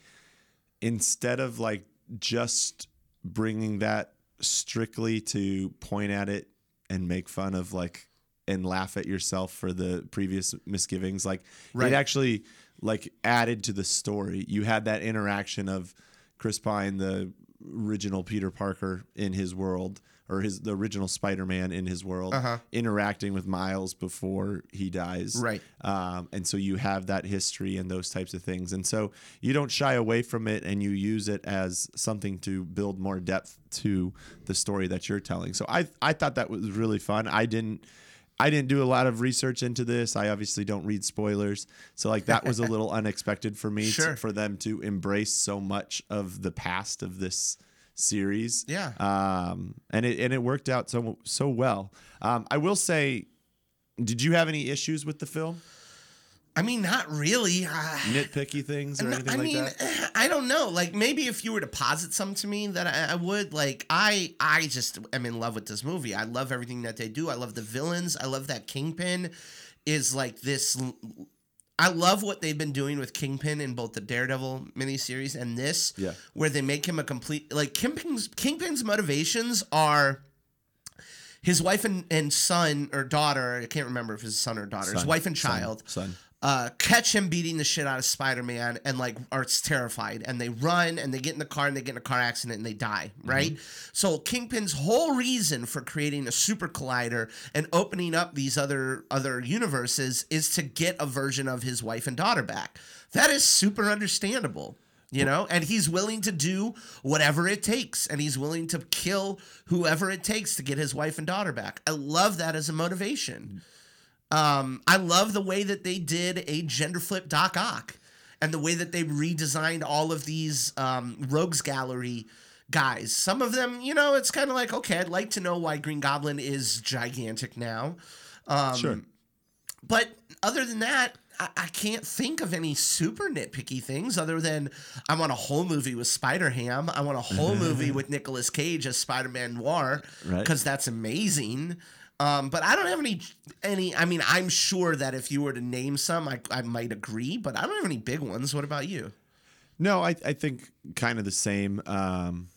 instead of like just bringing that strictly to point at it and make fun of like and laugh at yourself for the previous misgivings like Right. it actually like added to the story you had that interaction of chris pine the original peter parker in his world or his the original spider-man in his world Uh-huh. interacting with miles before he dies Right. um, and so you have that history and those types of things and so you don't shy away from it and you use it as something to build more depth to the story that you're telling so i i thought that was really fun i didn't I didn't do a lot of research into this. I obviously don't read spoilers. So like that was a <laughs> little unexpected for me to- Sure. for them to embrace so much of the past of this series. Yeah. Um and it and it worked out so so well. Um I will say did you have any issues with the film? I mean, not really. Uh, Nitpicky things or no, anything I like mean, that? I don't know. Like maybe if you were to posit some to me that I, I would like. I I just am in love with this movie. I love everything that they do. I love the villains. I love that Kingpin is like this. I love what they've been doing with Kingpin in both the Daredevil miniseries and this, Yeah. where they make him a complete like Kingpin's Kingpin's motivations are his wife and, and son or daughter. I can't remember if it's son or daughter. his wife and Son. child Son. Uh, catch him beating the shit out of Spider-Man and like are terrified and they run and they get in the car and they get in a car accident and they die, right? So Kingpin's whole reason for creating a super collider and opening up these other other universes is to get a version of his wife and daughter back. That is super understandable. You know, and he's willing to do whatever it takes, and he's willing to kill whoever it takes to get his wife and daughter back. I love that as a motivation. Um, I love the way that they did a gender flip Doc Ock and the way that they redesigned all of these um, Rogues Gallery guys. Some of them, you know, it's kind of like, okay, I'd like to know why Green Goblin is gigantic now. Um, Sure. But other than that, I, I can't think of any super nitpicky things other than I want a whole movie with Spider Ham. I want a whole movie <laughs> with Nicolas Cage as Spider Man Noir Right. because that's amazing. Um, but I don't have any any. I mean, I'm sure that if you were to name some, I, I might agree. But I don't have any big ones. What about you? No, I, I think kind of the same. Um,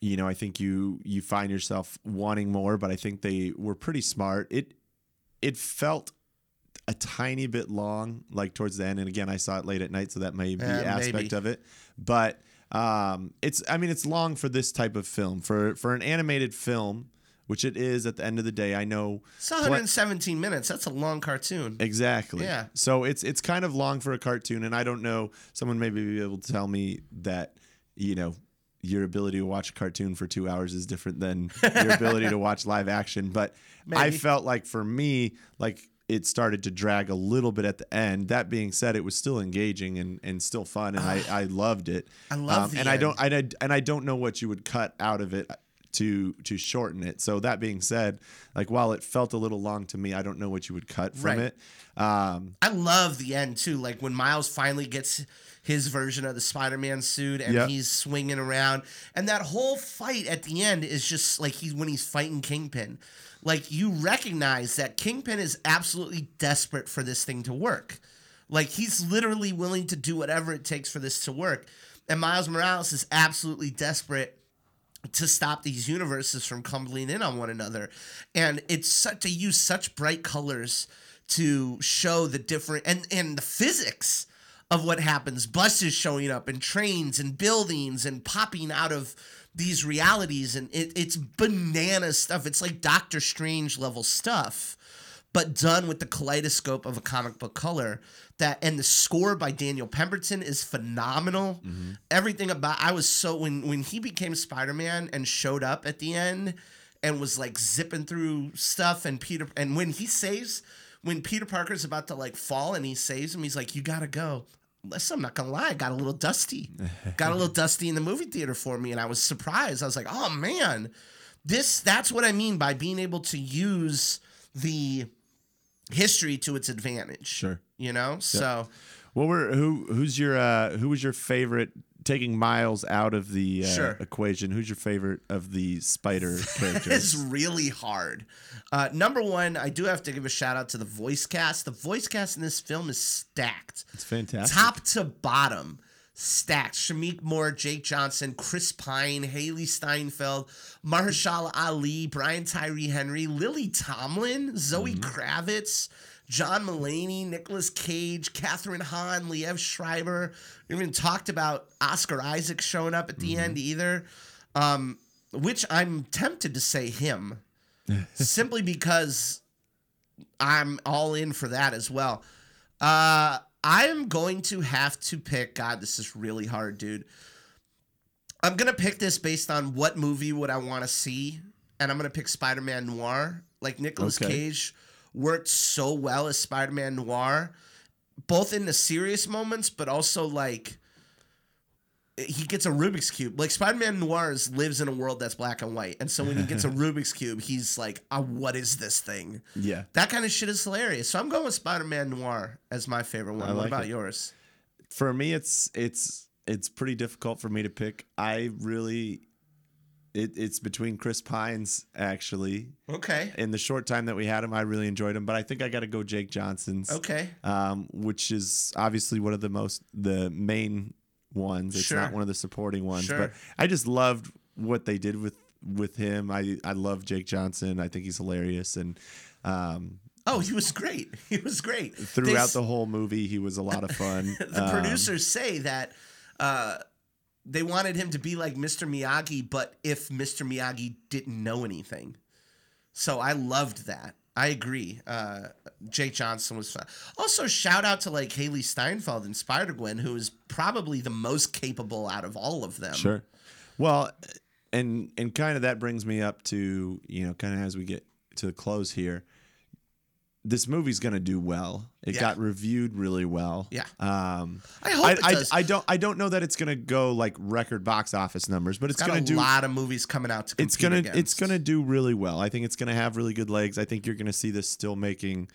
you know, I think you you find yourself wanting more, but I think they were pretty smart. It it felt a tiny bit long, like towards the end. And again, I saw it late at night, so that may be Yeah, aspect maybe. of it. But um, it's I mean, it's long for this type of film for for an animated film, which it is. At the end of the day, I know It's 117 minutes. That's a long cartoon. Exactly. Yeah. So it's it's kind of long for a cartoon, and I don't know. Someone may be able to tell me that you know your ability to watch a cartoon for two hours is different than your ability to <laughs> watch live action. But I felt like for me, like it started to drag a little bit at the end. That being said, it was still engaging and, and still fun, and I, ah. I loved it. I love um, the and I don't I and I don't know what you would cut out of it to to shorten it. So that being said, like while it felt a little long to me, I don't know what you would cut from Right. it. Um, I love the end too. Like when Miles finally gets his version of the Spider-Man suit and Yep. he's swinging around, and that whole fight at the end is just like he's when he's fighting Kingpin. Like you recognize that Kingpin is absolutely desperate for this thing to work. Like he's literally willing to do whatever it takes for this to work. And Miles Morales is absolutely desperate to stop these universes from crumbling in on one another. And it's such to use such bright colors to show the different and and the physics of what happens. Buses showing up and trains and buildings and popping out of these realities and it, it's banana stuff. It's like Doctor Strange level stuff but done with the kaleidoscope of a comic book color. That and the score by Daniel Pemberton is phenomenal. Mm-hmm. Everything about I was so when when he became Spider Man and showed up at the end and was like zipping through stuff and Peter and when he saves when Peter Parker's about to like fall and he saves him, he's like, "You gotta go." Listen, I'm not gonna lie, I got a little dusty. <laughs> got a little dusty in the movie theater for me, and I was surprised. I was like, "Oh man, this that's what I mean by being able to use the history to its advantage. Sure. You know? So Well, we're who who's your uh, who was your favorite? Taking Miles out of the uh, Sure. equation, who's your favorite of the Spider <laughs> characters? it's really hard. Uh, number one, I do have to give a shout out to the voice cast. The voice cast in this film is stacked. It's fantastic. top to bottom stacked. Shameik Moore, Jake Johnson, Chris Pine, Hailee Steinfeld, Mahershala Ali, Brian Tyree Henry, Lily Tomlin, Zoe Kravitz, John Mulaney, Nicolas Cage, Kathryn Hahn, Liev Schreiber. We even talked about Oscar Isaac showing up at the end either, um, which I'm tempted to say him <laughs> simply because I'm all in for that as well. Uh, I am going to have to pick. God, this is really hard, dude. I'm gonna pick this based on what movie would I want to see, and I'm gonna pick Spider-Man Noir. Like Nicolas Okay. Cage worked so well as Spider-Man Noir, both in the serious moments, but also like he gets a Rubik's cube. Like Spider-Man Noir lives in a world that's black and white, and so when he gets a <laughs> Rubik's cube, he's like, uh, "What is this thing?" yeah. That kind of shit is hilarious. So I'm going with Spider-Man Noir as my favorite one. I what like about it. yours? For me, it's it's it's pretty difficult for me to pick. I really, it, it's between Chris Pines actually. Okay. In the short time that we had him, I really enjoyed him, but I think I got to go Jake Johnson's. Okay. um, which is obviously one of the most the main ones. It's Sure. not one of the supporting ones, Sure. but I just loved what they did with with him. I I love Jake Johnson. I think he's hilarious, and um, Oh, he was great. <laughs> He was great. throughout They- the whole movie, he was a lot of fun. <laughs> the Um, producers say that uh, they wanted him to be like Mr. Miyagi, but if Mr. Miyagi didn't know anything. So I loved that. I agree. Uh, Jake Johnson was fun. Also, shout out to like Hailee Steinfeld and Spider Gwen, who is probably the most capable out of all of them. Sure. Well, and and kind of that brings me up to you know kind of as we get to the close here. This movie's gonna do well. It Yeah. got reviewed really well. Yeah. Um, I hope I, it does. I don't I don't know that it's gonna go like record box office numbers, but it's Got gonna do a lot of movies coming out to it's gonna it's gonna do really well. I think it's gonna have really good legs. I think you're gonna see this still making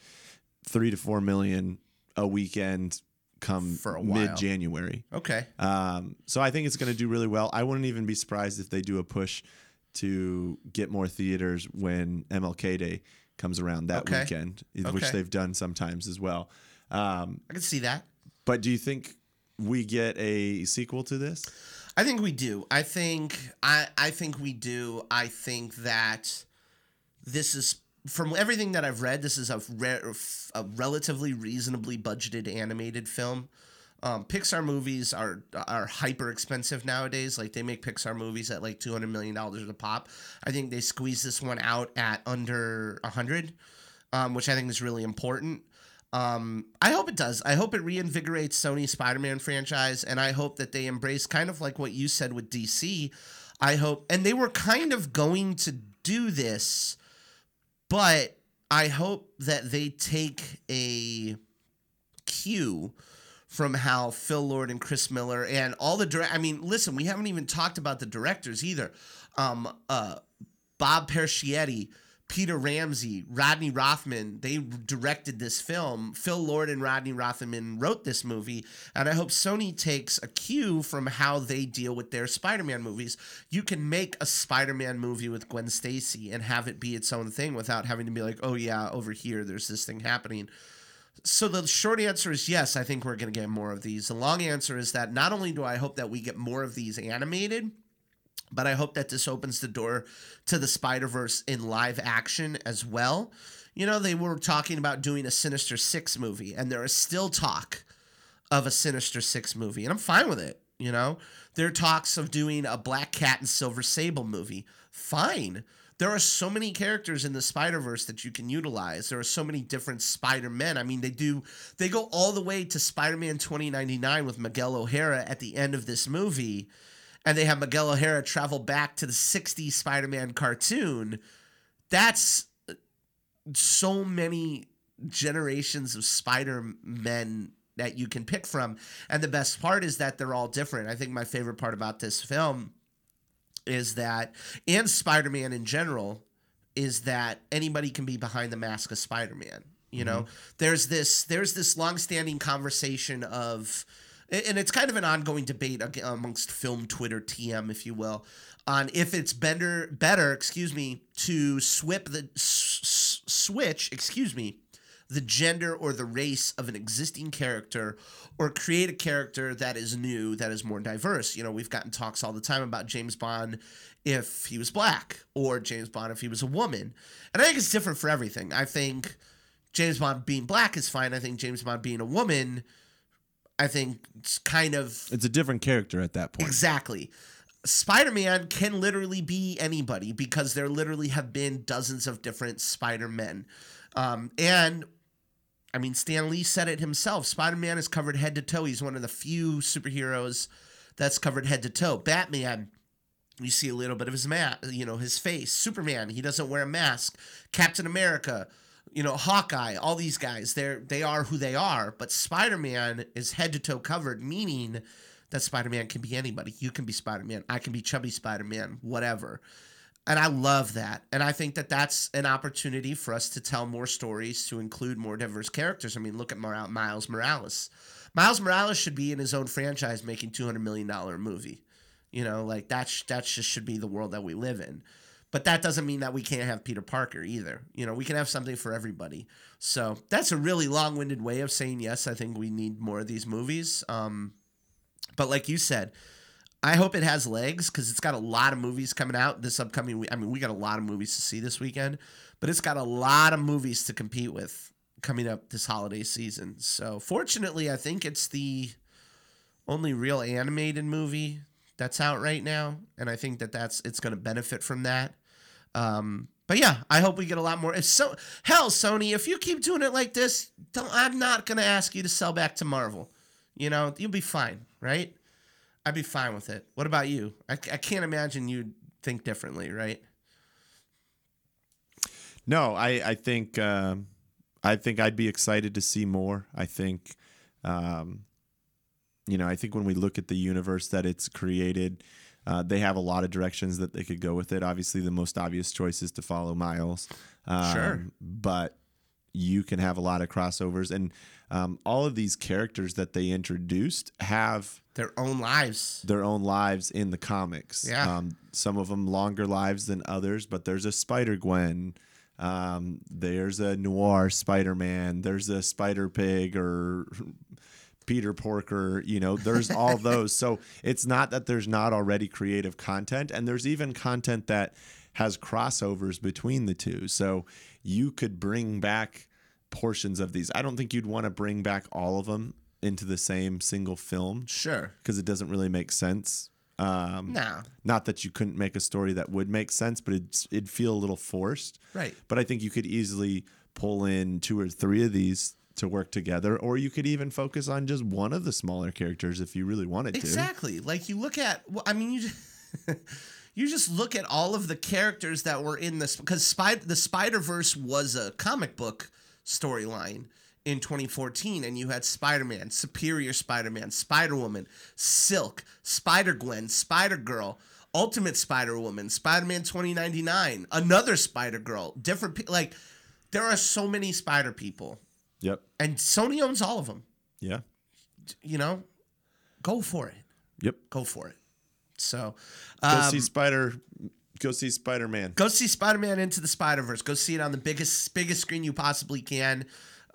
three to four million a weekend come For a mid January. Okay. Um, so I think it's going to do really well. I wouldn't even be surprised if they do a push to get more theaters when MLK Day comes around that Okay. weekend, which they've done sometimes as well. Um, I can see that. but do you think we get a sequel to this? I think we do. I think I I think we do. I think that this is from everything that I've read. This is a, re- a relatively reasonably budgeted animated film. Um, Pixar movies are are hyper expensive nowadays. Like they make Pixar movies at like two hundred million dollars a pop. I think they squeeze this one out at under a hundred, um, which I think is really important. Um, I hope it does. I hope it reinvigorates Sony's Spider-Man franchise, and I hope that they embrace kind of like what you said with DC. I hope, and they were kind of going to do this, but I hope that they take a cue from how Phil Lord and Chris Miller and all the direct. I mean, listen, we haven't even talked about the directors either. um, uh, Bob Persichetti, Peter Ramsey, Rodney Rothman, they directed this film. Phil Lord and Rodney Rothman wrote this movie, and I hope Sony takes a cue from how they deal with their Spider-Man movies. You can make a Spider-Man movie with Gwen Stacy and have it be its own thing without having to be like, "Oh yeah, over here there's this thing happening." So the short answer is yes, I think we're going to get more of these. The long answer is that not only do I hope that we get more of these animated, but I hope that this opens the door to the Spider Verse in live action as well. You know, they were talking about doing a Sinister Six movie, and there is still talk of a Sinister Six movie, and I'm fine with it. You know, there are talks of doing a Black Cat and Silver Sable movie. Fine. There are so many characters in the Spider Verse that you can utilize. There are so many different Spider Men. I mean, they do, they go all the way to Spider Man 2099 with Miguel O'Hara at the end of this movie and they have Miguel O'Hara travel back to the 60s Spider Man cartoon, that's uh, so many generations of Spider Men that you can pick from. And the best part is that they're all different. I think my favorite part about this film is that, and Spider Man in general, is that anybody can be behind the mask of Spider Man. You know, mm-hmm. there's this there's this long-standing conversation of and it's kind of an ongoing debate amongst film Twitter TM, if you will, on if it's better better, excuse me, to swip the s- switch, excuse me, the gender or the race of an existing character or create a character that is new that is more diverse you know we've gotten talks all the time about james bond if he was black or james bond if he was a woman and i think it's different for everything i think james bond being black is fine i think james bond being a woman I think it's kind of It's a different character at that point. exactly. Spider Man can literally be anybody because there literally have been dozens of different Spider Men. Um, and I mean, Stan Lee said it himself Spider Man is covered head to toe. He's one of the few superheroes that's covered head to toe. Batman, you see a little bit of his ma- you know, his face. Superman, he doesn't wear a mask. Captain America, you know, Hawkeye, all these guys, they're they are who they are, but Spider-Man is head to toe covered, meaning that Spider-Man can be anybody. You can be Spider-Man, I can be chubby Spider-Man, whatever. And I love that. And I think that that's an opportunity for us to tell more stories to include more diverse characters. I mean, look at Miles Morales. Miles Morales should be in his own franchise making $200 million movie. You know, like that's that just should be the world that we live in. But that doesn't mean that we can't have Peter Parker either. You know, we can have something for everybody. So that's a really long winded way of saying yes. I think we need more of these movies. Um, but like you said, I hope it has legs because it's got a lot of movies coming out this upcoming week. I mean, we got a lot of movies to see this weekend, but it's got a lot of movies to compete with coming up this holiday season. So fortunately, I think it's the only real animated movie that's out right now, and I think that that's it's going to benefit from that. Um, but yeah, I hope we get a lot more. If so, hell, Sony, if you keep doing it like this, I'm not gonna ask you to sell back to Marvel. You know, you'll be fine, right? I'd be fine with it. What about you? I, I can't imagine you'd think differently, right? No, I I think um, I think I'd be excited to see more. I think, um, you know, I think when we look at the universe that it's created, uh, they have a lot of directions that they could go with it. Obviously, the most obvious choice is to follow Miles. Um, Sure. But you can have a lot of crossovers. And um, all of these characters that they introduced have Their own lives. their own lives in the comics. Yeah. Um, some of them longer lives than others, but there's a Spider Gwen. Um, there's a noir Spider Man. There's a Spider Pig or <laughs> Peter Porker. You know, there's <laughs> all those. So it's not that there's not already creative content, and there's even content that has crossovers between the two. So you could bring back portions of these. I don't think you'd want to bring back all of them into the same single film Sure. because it doesn't really make sense. Um, No. Not that you couldn't make a story that would make sense, but it'd, it'd feel a little forced. Right. But I think you could easily pull in two or three of these to work together, or you could even focus on just one of the smaller characters if you really wanted to. Exactly. Like you look at, well, I mean, you just, <laughs> you just look at all of the characters that were in this because Spy, the Spider Verse was a comic book storyline in 2014, and you had Spider Man, Superior Spider Man, Spider Woman, Silk, Spider Gwen, Spider Girl. Ultimate Spider Woman, Spider Man 2099, another Spider Girl, different pe- like there are so many Spider people, Yep. and Sony owns all of them. Yeah. You know, go for it. Yep. Go for it. So, Go um, see Spider. Go see Spider Man. go see Spider-Man Into the Spider-Verse. Go see it on the biggest biggest screen you possibly can.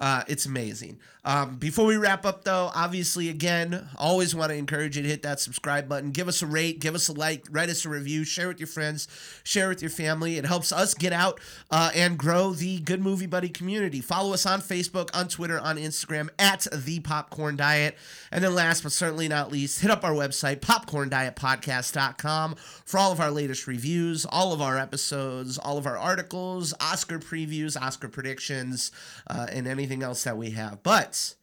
Uh, it's amazing. Um, before we wrap up, though, obviously, again, always want to encourage you to hit that subscribe button. Give us a rate, give us a like, write us a review, share with your friends, share with your family. It helps us get out uh, and grow the Good Movie Buddy community. Follow us on Facebook, on Twitter, on Instagram at The Popcorn Diet. And then, last but certainly not least, hit up our website, popcorndietpodcast.com, for all of our latest reviews, all of our episodes, all of our articles, Oscar previews, Oscar predictions, uh, and anything else that we have. But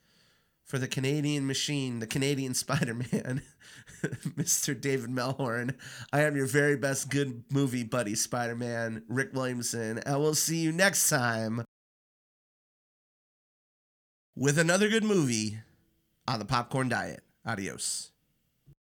for the Canadian machine, the Canadian <laughs> Spider Man, <laughs> Mr. David Melhorn, I am your very best good movie buddy, Spider Man, Rick Williamson, and we'll see you next time with another good movie on the Popcorn Diet. Adios.